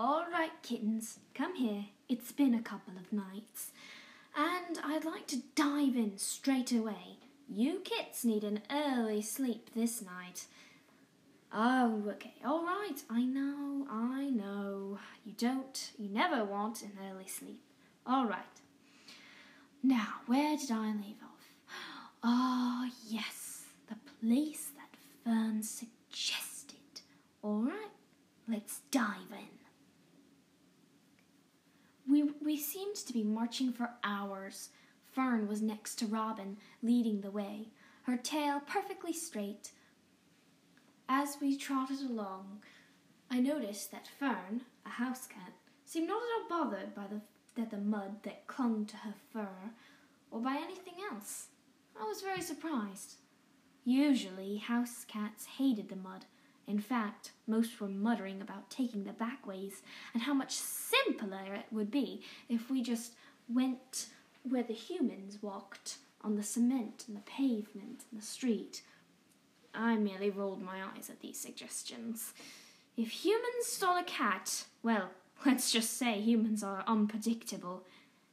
All right, kittens, come here. It's been a couple of nights, and I'd like to dive in straight away. You kits need an early sleep this night. Oh, okay, all right. I know, I know. You don't, you never want an early sleep. All right. Now, where did I leave off? Ah, yes, the place that Fern suggested. All right, let's dive in. We, we seemed to be marching for hours. Fern was next to Robin, leading the way, her tail perfectly straight. As we trotted along, I noticed that Fern, a house cat, seemed not at all bothered by the, that the mud that clung to her fur, or by anything else. I was very surprised. Usually, house cats hated the mud. In fact, most were muttering about taking the back ways and how much simpler it would be if we just went where the humans walked on the cement and the pavement and the street. I merely rolled my eyes at these suggestions. If humans stole a cat, well, let's just say humans are unpredictable.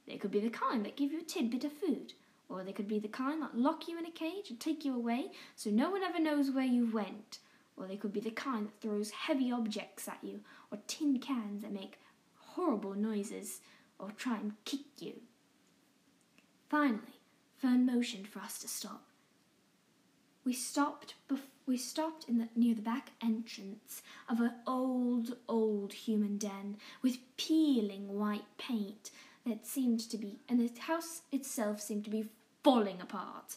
They could be the kind that give you a tidbit of food, or they could be the kind that lock you in a cage and take you away so no one ever knows where you went, or they could be the kind that throws heavy objects at you, or tin cans that make horrible noises, or try and kick you. Finally, Fern motioned for us to stop. We stopped. Bef- we stopped the, near the back entrance of an old, old human den with peeling white paint that seemed to be, and the house itself seemed to be falling apart.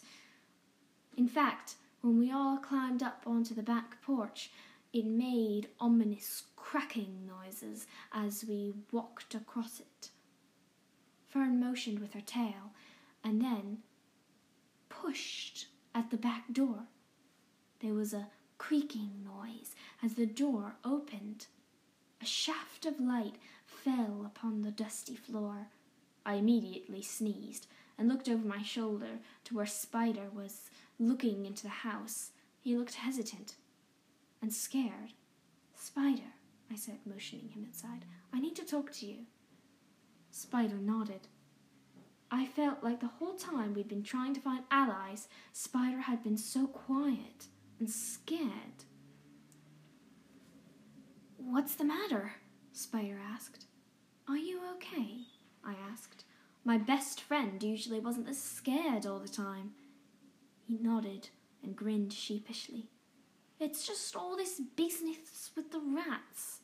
In fact, when we all climbed up onto the back porch, it made ominous cracking noises as we walked across it. Fern motioned with her tail and then pushed at the back door. There was a creaking noise as the door opened. A shaft of light fell upon the dusty floor. I immediately sneezed and looked over my shoulder to where Spider was looking into the house. He looked hesitant and scared. Spider, I said, motioning him inside, I need to talk to you. Spider nodded. I felt like the whole time we'd been trying to find allies, Spider had been so quiet and scared. What's the matter? Spider asked. Are you okay? I asked. My best friend usually wasn't this scared all the time. He nodded and grinned sheepishly. It's just all this business with the rats.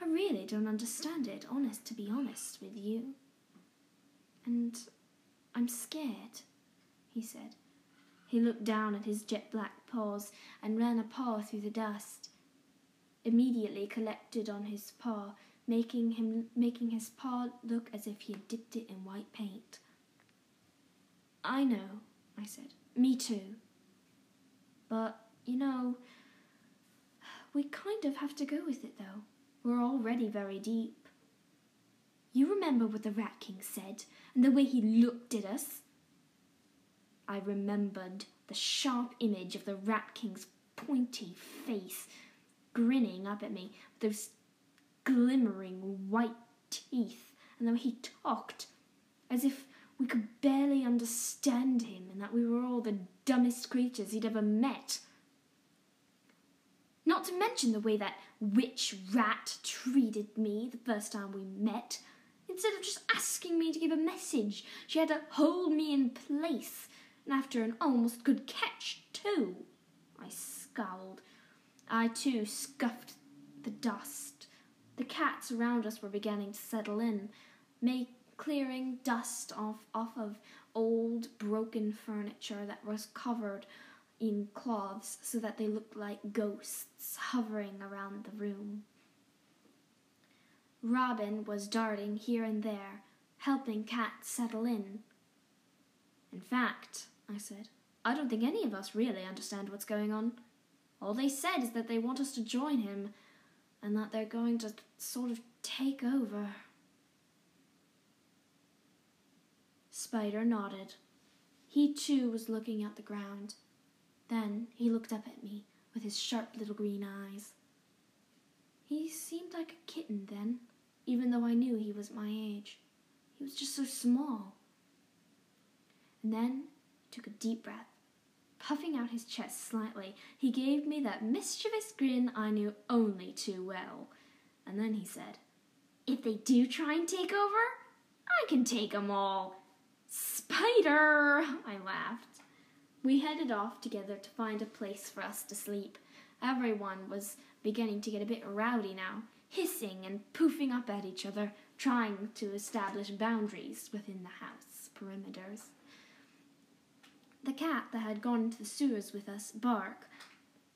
I really don't understand it, honest to be honest with you. And I'm scared, he said. He looked down at his jet black paws and ran a paw through the dust. Immediately collected on his paw, making him making his paw look as if he had dipped it in white paint. I know, I said. Me too. But, you know, we kind of have to go with it though. We're already very deep. You remember what the Rat King said and the way he looked at us? I remembered the sharp image of the Rat King's pointy face grinning up at me with those glimmering white teeth and the way he talked as if we could barely understand him and that we were all the dumbest creatures he'd ever met. Not to mention the way that witch rat treated me the first time we met. Instead of just asking me to give a message, she had to hold me in place, and after an almost good catch, too. I scowled. I, too, scuffed the dust. The cats around us were beginning to settle in, make, clearing dust off, off of old, broken furniture that was covered in cloths so that they looked like ghosts hovering around the room. Robin was darting here and there, helping Cat settle in. In fact, I said, I don't think any of us really understand what's going on. All they said is that they want us to join him and that they're going to sort of take over. Spider nodded. He too was looking at the ground. Then he looked up at me with his sharp little green eyes. He seemed like a kitten then, even though I knew he was my age. He was just so small. And then he took a deep breath. Puffing out his chest slightly, he gave me that mischievous grin I knew only too well. And then he said, If they do try and take over, I can take 'em all. Spider! I laughed. We headed off together to find a place for us to sleep. Everyone was beginning to get a bit rowdy now, hissing and poofing up at each other, trying to establish boundaries within the house perimeters. The cat that had gone into the sewers with us, Bark,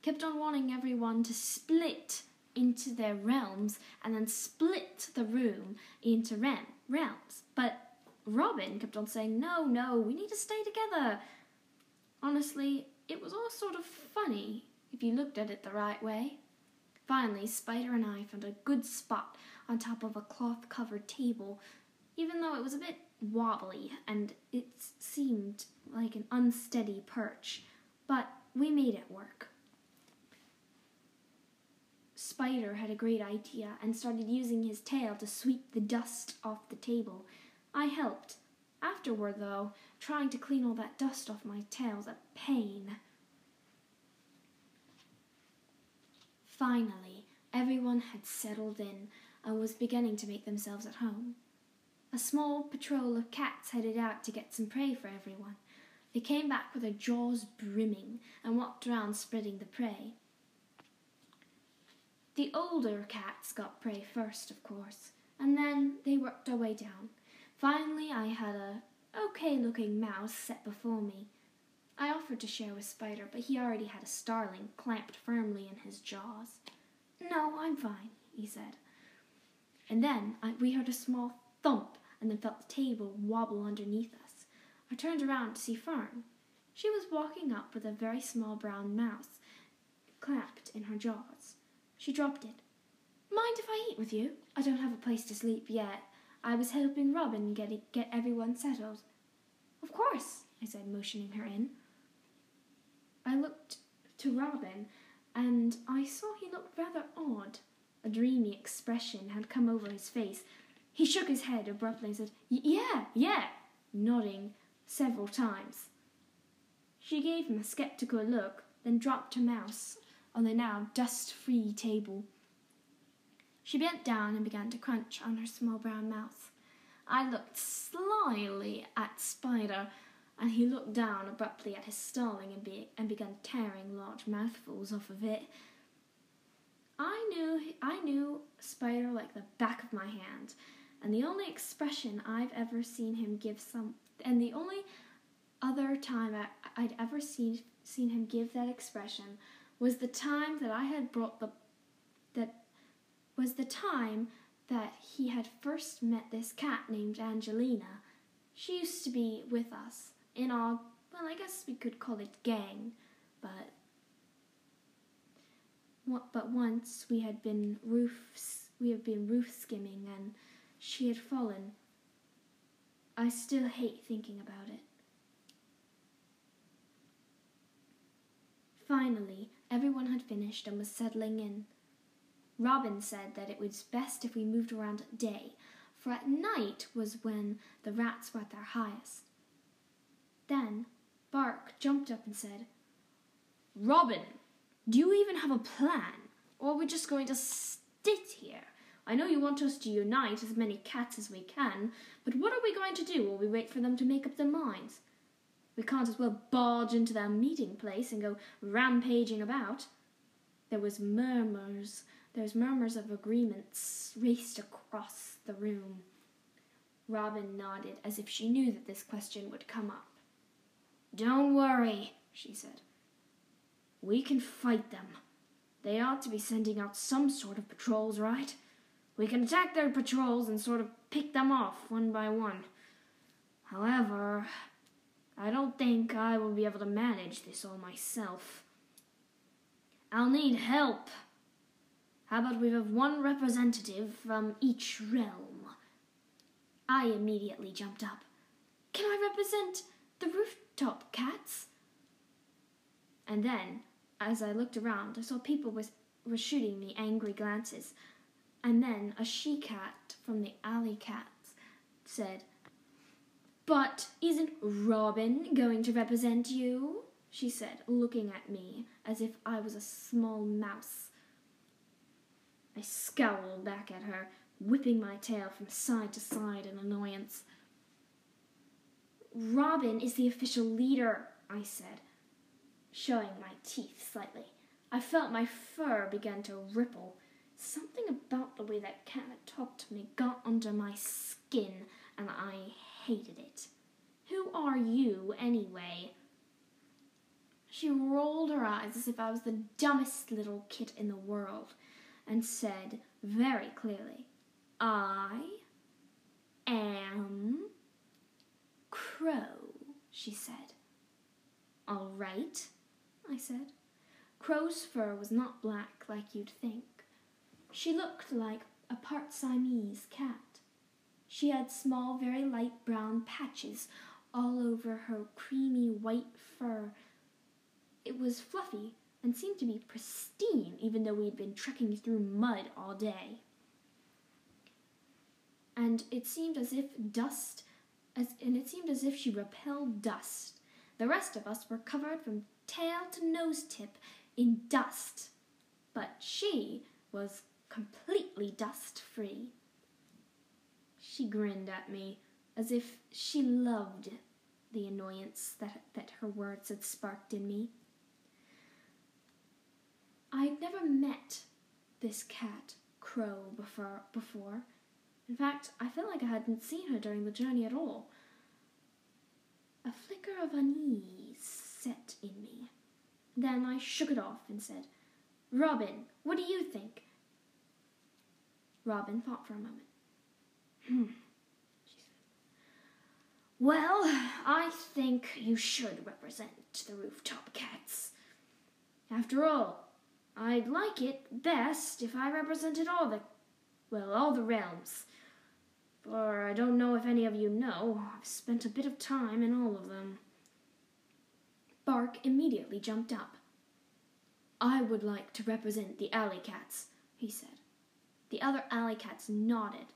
kept on wanting everyone to split into their realms and then split the room into realms. But Robin kept on saying, No, no, we need to stay together. Honestly, it was all sort of funny if you looked at it the right way. Finally, Spider and I found a good spot on top of a cloth covered table, even though it was a bit wobbly and it seemed like an unsteady perch, but we made it work. Spider had a great idea and started using his tail to sweep the dust off the table. I helped. Afterward, though, trying to clean all that dust off my tail was a pain. Finally, everyone had settled in and was beginning to make themselves at home. A small patrol of cats headed out to get some prey for everyone. They came back with their jaws brimming and walked around spreading the prey. The older cats got prey first, of course, and then they worked their way down. Finally, I had a okay looking mouse set before me. I offered to share with Spider, but he already had a starling clamped firmly in his jaws. No, I'm fine, he said. And then I, we heard a small thump and then felt the table wobble underneath us. I turned around to see Fern. She was walking up with a very small brown mouse clamped in her jaws. She dropped it. Mind if I eat with you? I don't have a place to sleep yet. I was helping Robin get, get everyone settled. Of course, I said, motioning her in. I looked to Robin, and I saw he looked rather odd. A dreamy expression had come over his face. He shook his head abruptly and said, Yeah, yeah, nodding several times. She gave him a skeptical look, then dropped her mouse on the now dust free table. She bent down and began to crunch on her small brown mouth. I looked slyly at Spider, and he looked down abruptly at his starling and, be- and began tearing large mouthfuls off of it. I knew I knew Spider like the back of my hand, and the only expression I've ever seen him give some, and the only other time I, I'd ever seen seen him give that expression was the time that I had brought the that was the time that he had first met this cat named Angelina. She used to be with us in our, well, I guess we could call it gang, but but once we had been roofs, we had been roof skimming, and she had fallen. I still hate thinking about it. Finally, everyone had finished and was settling in. Robin said that it was best if we moved around at day, for at night was when the rats were at their highest. Then Bark jumped up and said, Robin, do you even have a plan? Or are we just going to sit here? I know you want us to unite as many cats as we can, but what are we going to do while we wait for them to make up their minds? We can't as well barge into their meeting place and go rampaging about. There was murmurs those murmurs of agreements raced across the room. Robin nodded as if she knew that this question would come up. Don't worry, she said. We can fight them. They ought to be sending out some sort of patrols, right? We can attack their patrols and sort of pick them off one by one. However, I don't think I will be able to manage this all myself. I'll need help. How about we have one representative from each realm? I immediately jumped up. Can I represent the rooftop cats? And then, as I looked around, I saw people was, were shooting me angry glances. And then a she cat from the alley cats said, But isn't Robin going to represent you? She said, looking at me as if I was a small mouse. I scowled back at her, whipping my tail from side to side in annoyance. Robin is the official leader, I said, showing my teeth slightly. I felt my fur begin to ripple. Something about the way that cat had talked to me got under my skin, and I hated it. Who are you, anyway? She rolled her eyes as if I was the dumbest little kit in the world, and said very clearly, I am Crow, she said. All right, I said. Crow's fur was not black like you'd think. She looked like a part Siamese cat. She had small, very light brown patches all over her creamy white fur. It was fluffy and seemed to be pristine, even though we had been trekking through mud all day. And it seemed as if dust, as, and it seemed as if she repelled dust. The rest of us were covered from tail to nose tip in dust, but she was completely dust free. She grinned at me as if she loved the annoyance that, that her words had sparked in me. I'd never met this cat, Crow, before, before. In fact, I felt like I hadn't seen her during the journey at all. A flicker of unease set in me. Then I shook it off and said, Robin, what do you think? Robin thought for a moment. Hmm, she said. Well, I think you should represent the rooftop cats. After all, I'd like it best if I represented all the, well, all the realms. For I don't know if any of you know, I've spent a bit of time in all of them. Bark immediately jumped up. I would like to represent the alley cats, he said. The other alley cats nodded,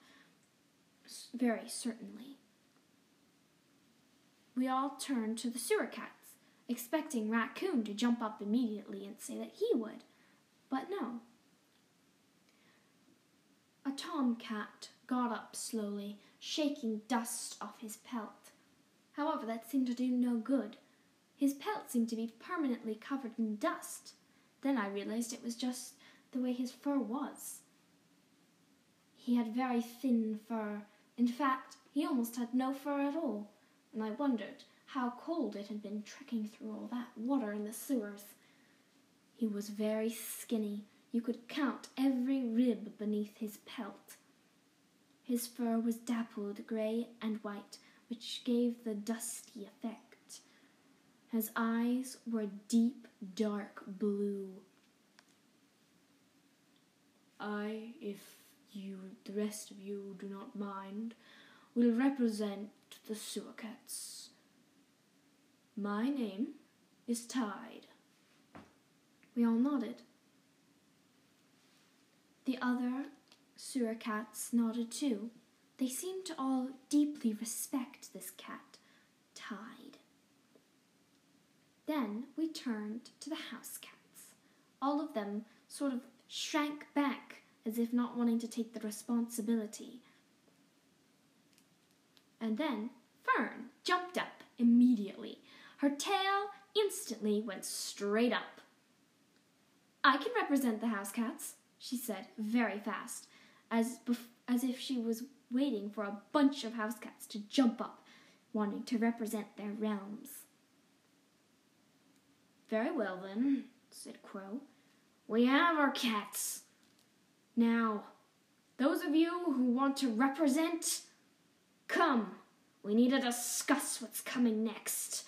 very certainly. We all turned to the sewer cats, expecting Raccoon to jump up immediately and say that he would, but no. A tomcat got up slowly, shaking dust off his pelt. However, that seemed to do no good. His pelt seemed to be permanently covered in dust. Then I realized it was just the way his fur was. He had very thin fur. In fact, he almost had no fur at all, and I wondered how cold it had been trekking through all that water in the sewers. He was very skinny. You could count every rib beneath his pelt. His fur was dappled grey and white, which gave the dusty effect. His eyes were deep dark blue. I, if you, the rest of you, do not mind, will represent the sewer cats. My name is Tide. We all nodded. The other sewer cats nodded too. They seemed to all deeply respect this cat, Tide. Then we turned to the house cats. All of them sort of shrank back as if not wanting to take the responsibility. And then Fern jumped up immediately. Her tail instantly went straight up. I can represent the house cats, she said very fast, as, bef- as if she was waiting for a bunch of house cats to jump up, wanting to represent their realms. Very well, then, said Crow. We have our cats. Now, those of you who want to represent, come. We need to discuss what's coming next.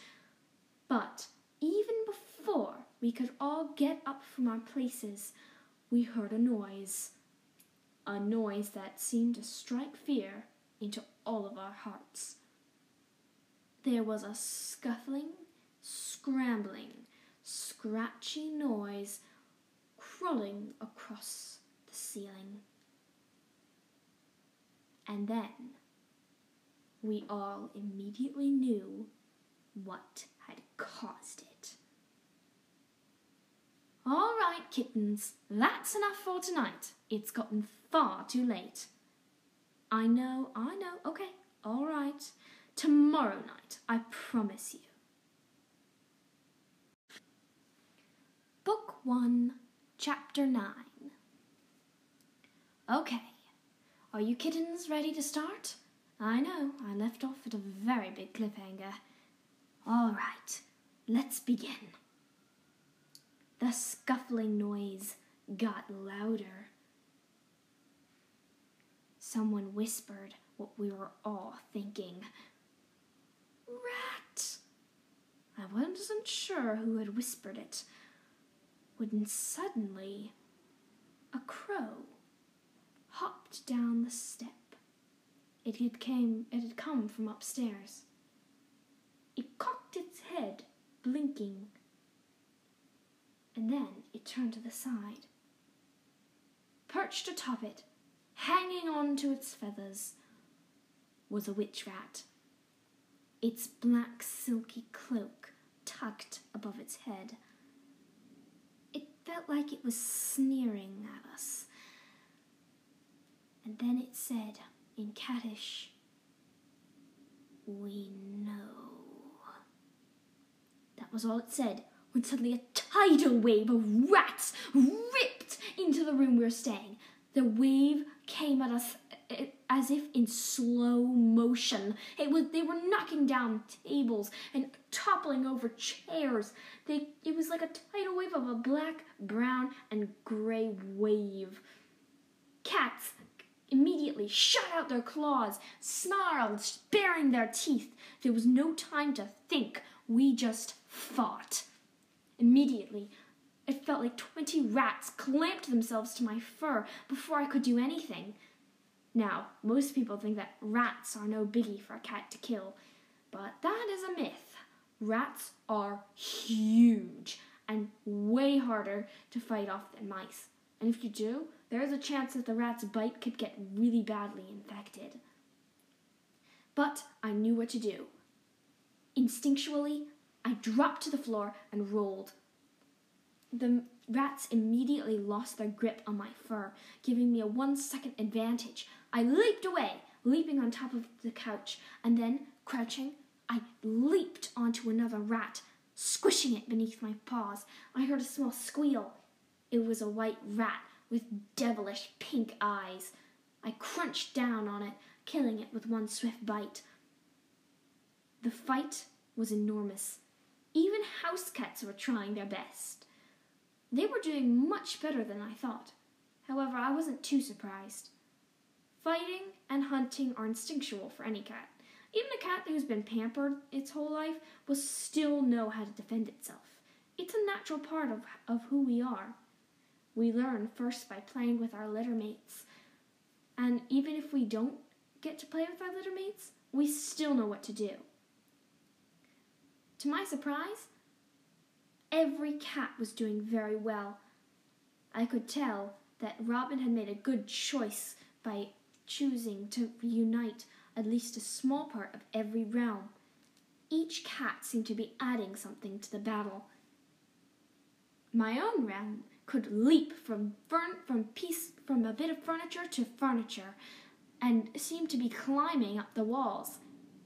But even before we could all get up from our places, we heard a noise. A noise that seemed to strike fear into all of our hearts. There was a scuffling, scrambling, scratchy noise crawling across the ceiling. And then we all immediately knew what had caused it. All right, kittens, that's enough for tonight. It's gotten far too late. I know, I know, okay, all right. Tomorrow night, I promise you. Book 1, Chapter 9. Okay, are you kittens ready to start? I know, I left off at a very big cliffhanger. All right, let's begin. The scuffling noise got louder. Someone whispered what we were all thinking. Rat! I wasn't sure who had whispered it when suddenly a crow hopped down the step. It had came it had come from upstairs. It cocked its head, blinking, and then it turned to the side. Perched atop it, hanging on to its feathers, was a witch rat. Its black silky cloak tucked above its head. It felt like it was sneering at us. And then it said in cattish, We know. That was all it said when suddenly a tidal wave of rats ripped into the room we were staying. The wave came at us eh, as if in slow motion. It was they were knocking down tables and toppling over chairs. They it was like a tidal wave of a black, brown, and gray wave. Cats immediately shot out their claws, snarled, baring their teeth. There was no time to think. We just fought. Immediately, it felt like twenty rats clamped themselves to my fur before I could do anything. Now, most people think that rats are no biggie for a cat to kill, but that is a myth. Rats are huge and way harder to fight off than mice. And if you do, there is a chance that the rat's bite could get really badly infected. But I knew what to do. Instinctually, I dropped to the floor and rolled. The rats immediately lost their grip on my fur, giving me a one second advantage. I leaped away, leaping on top of the couch, and then, crouching, I leaped onto another rat, squishing it beneath my paws. I heard a small squeal. It was a white rat with devilish pink eyes. I crunched down on it, killing it with one swift bite. The fight was enormous. Even house cats were trying their best. They were doing much better than I thought. However, I wasn't too surprised. Fighting and hunting are instinctual for any cat. Even a cat who's been pampered its whole life will still know how to defend itself. It's a natural part of, of who we are. We learn first by playing with our litter mates. And even if we don't get to play with our litter mates, we still know what to do. To my surprise, every cat was doing very well. I could tell that Robin had made a good choice by choosing to reunite at least a small part of every realm. Each cat seemed to be adding something to the battle. My own realm could leap from fern- from piece from a bit of furniture to furniture and seemed to be climbing up the walls.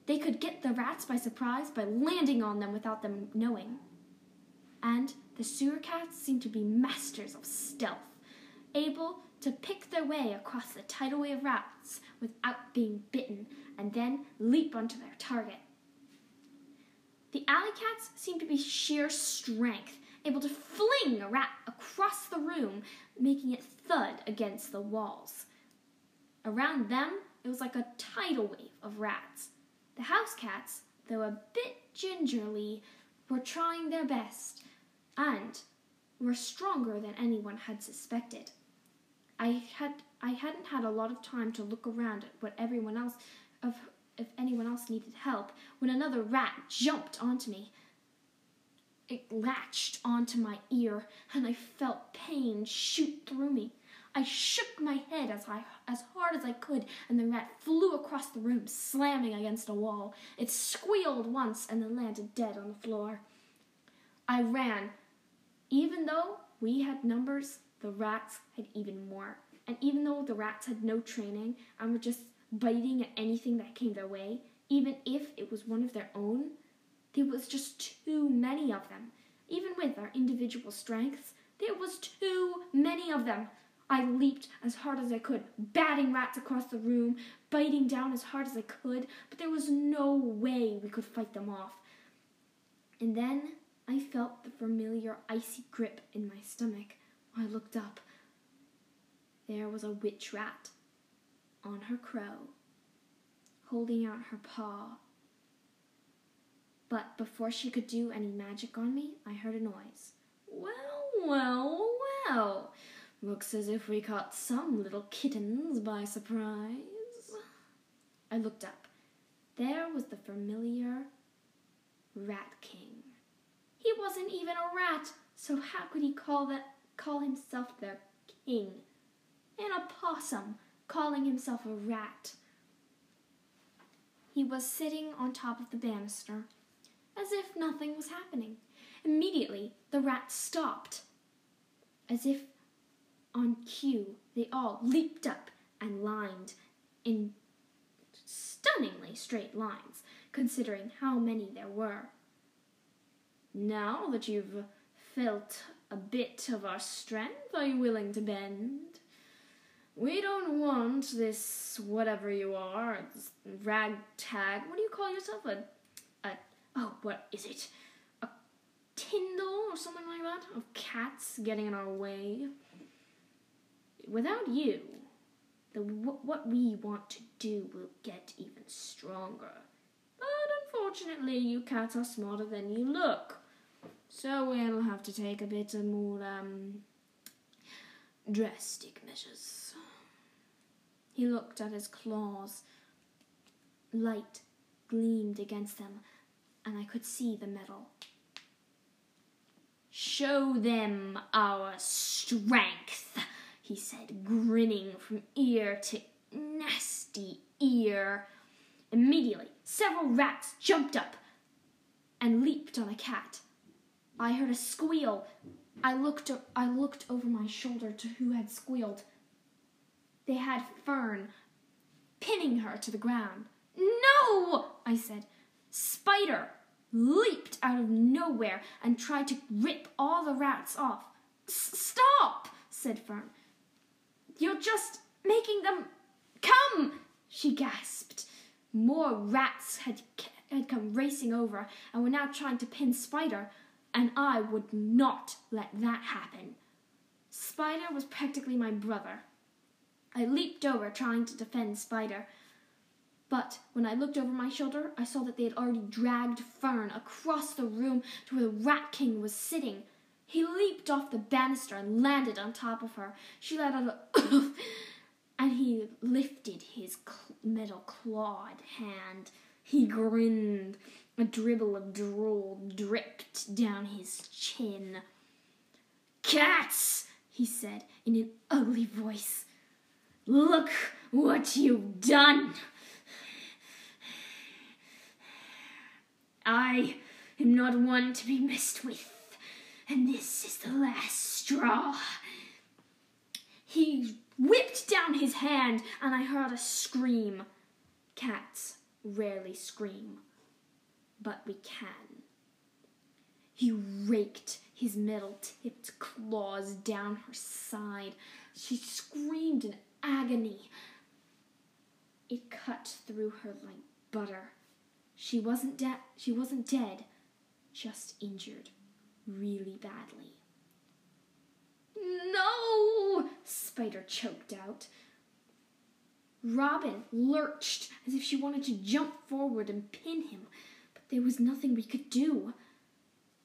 They could get the rats by surprise by landing on them without them knowing. And the sewer cats seemed to be masters of stealth, able to pick their way across the tidal wave of rats without being bitten and then leap onto their target. The alley cats seemed to be sheer strength, able to fling a rat across the room, making it thud against the walls. Around them, it was like a tidal wave of rats. The house cats, though a bit gingerly, were trying their best and were stronger than anyone had suspected. I had I hadn't had a lot of time to look around at what everyone else of if anyone else needed help when another rat jumped onto me. It latched onto my ear and I felt pain shoot through me. I shook my head as, I, as hard as I could, and the rat flew across the room, slamming against a wall. It squealed once and then landed dead on the floor. I ran. Even though we had numbers, the rats had even more. And even though the rats had no training and were just biting at anything that came their way, even if it was one of their own, there was just too many of them. Even with our individual strengths, there was too many of them. I leaped as hard as I could, batting rats across the room, biting down as hard as I could, but there was no way we could fight them off. And then I felt the familiar icy grip in my stomach. I looked up. There was a witch rat on her crow, holding out her paw. But before she could do any magic on me, I heard a noise. Well, well, well. Looks as if we caught some little kittens by surprise. I looked up. There was the familiar Rat King. He wasn't even a rat, so how could he call that call himself their king? An opossum calling himself a rat. He was sitting on top of the banister, as if nothing was happening. Immediately, the rats stopped, as if on cue, they all leaped up and lined in stunningly straight lines, considering how many there were. Now that you've felt a bit of our strength, are you willing to bend? We don't want this whatever you are, ragtag. What do you call yourself? A, a oh, what is it? A Tyndall or something like that? Of cats getting in our way without you, the what we want to do will get even stronger. But unfortunately, you cats are smarter than you look. So we'll have to take a bit more um, drastic measures. He looked at his claws. Light gleamed against them, and I could see the metal. Show them our strength, he said, grinning from ear to nasty ear. Immediately, several rats jumped up and leaped on a cat. I heard a squeal. I looked, I looked over my shoulder to who had squealed. They had Fern, pinning her to the ground. No, I said. Spider leaped out of nowhere and tried to rip all the rats off. Stop, said Fern. You're just making them come, she gasped. More rats had, had come racing over and were now trying to pin Spider, and I would not let that happen. Spider was practically my brother. I leaped over, trying to defend Spider. But when I looked over my shoulder, I saw that they had already dragged Fern across the room to where the Rat King was sitting. He leaped off the banister and landed on top of her. She let out a and he lifted his metal clawed hand. He grinned. A dribble of drool dripped down his chin. Cats, he said in an ugly voice. Look what you've done. I am not one to be messed with and this is the last straw. He whipped down his hand, and I heard a scream. Cats rarely scream, but we can. He raked his metal tipped claws down her side. She screamed in agony. It cut through her like butter. She wasn't dead. She wasn't dead, just injured really badly. No! Spider choked out. Robin lurched as if she wanted to jump forward and pin him, but there was nothing we could do.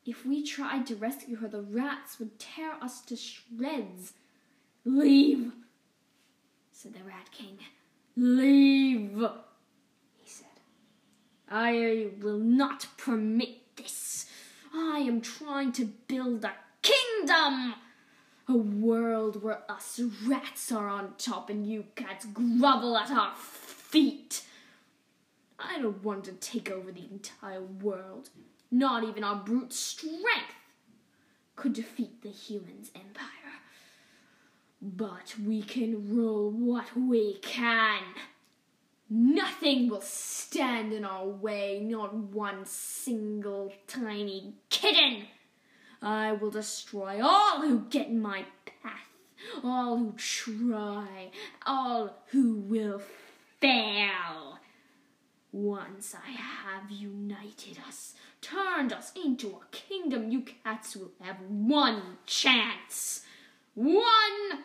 If we tried to rescue her, the rats would tear us to shreds. Leave, said the Rat King. Leave, he said. I will not permit this. I am trying to build a kingdom. A world where us rats are on top and you cats grovel at our feet. I don't want to take over the entire world. Not even our brute strength could defeat the humans' empire. But we can rule what we can. Nothing will stand in our way, not one single tiny kitten. I will destroy all who get in my path, all who try, all who will fail. Once I have united us, turned us into a kingdom, you cats will have one chance. One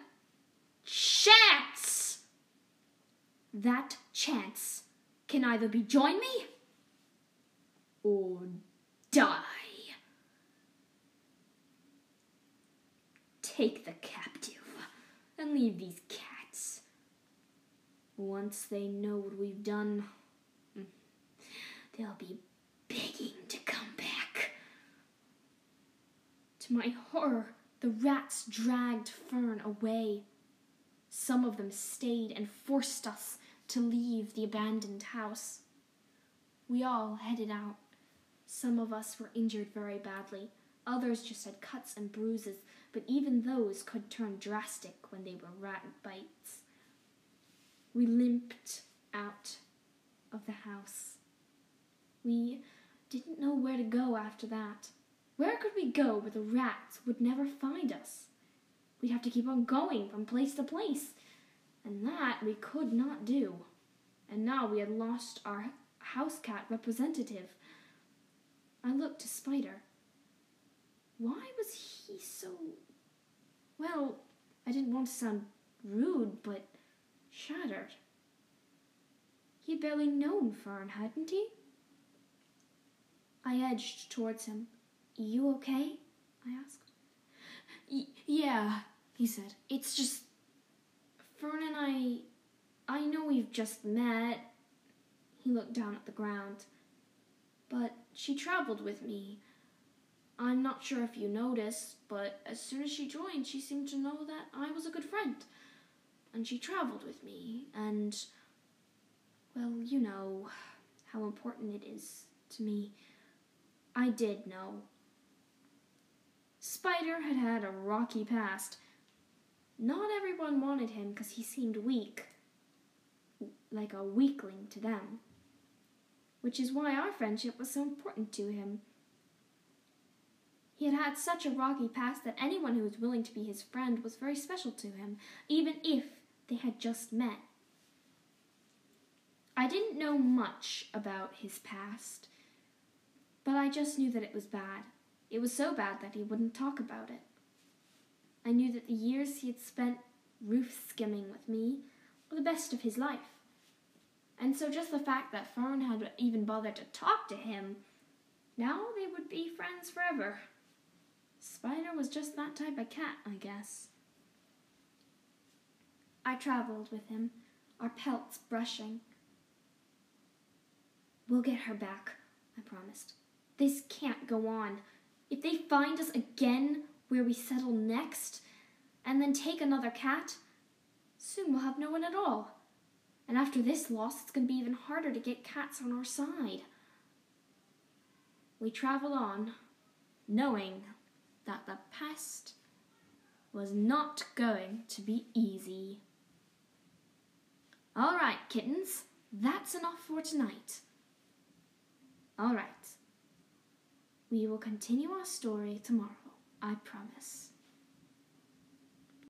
chance! That chance can either be join me or die. Take the captive and leave these cats. Once they know what we've done, mm, they'll be begging to come back. To my horror, the rats dragged Fern away. Some of them stayed and forced us to leave the abandoned house. We all headed out. Some of us were injured very badly. Others just had cuts and bruises, but even those could turn drastic when they were rat bites. We limped out of the house. We didn't know where to go after that. Where could we go where the rats would never find us? We'd have to keep on going from place to place, and that we could not do. And now we had lost our house cat representative. I looked to Spider. Why was he so. Well, I didn't want to sound rude, but shattered. He'd barely known Fern, hadn't he? I edged towards him. You okay? I asked. Yeah, he said. It's just. Fern and I. I know we've just met. He looked down at the ground. But she traveled with me. I'm not sure if you noticed, but as soon as she joined, she seemed to know that I was a good friend. And she traveled with me, and. Well, you know how important it is to me. I did know. Spider had had a rocky past. Not everyone wanted him because he seemed weak, like a weakling to them, which is why our friendship was so important to him. He had had such a rocky past that anyone who was willing to be his friend was very special to him, even if they had just met. I didn't know much about his past but I just knew that it was bad. It was so bad that he wouldn't talk about it. I knew that the years he had spent roof skimming with me were the best of his life. And so just the fact that Fern had even bothered to talk to him, now they would be friends forever. Spider was just that type of cat, I guess. I traveled with him, our pelts brushing. We'll get her back, I promised. This can't go on. If they find us again where we settle next, and then take another cat, soon we'll have no one at all. And after this loss, it's going to be even harder to get cats on our side. We travel on, knowing that the past was not going to be easy. All right, kittens, that's enough for tonight. All right. We will continue our story tomorrow, I promise.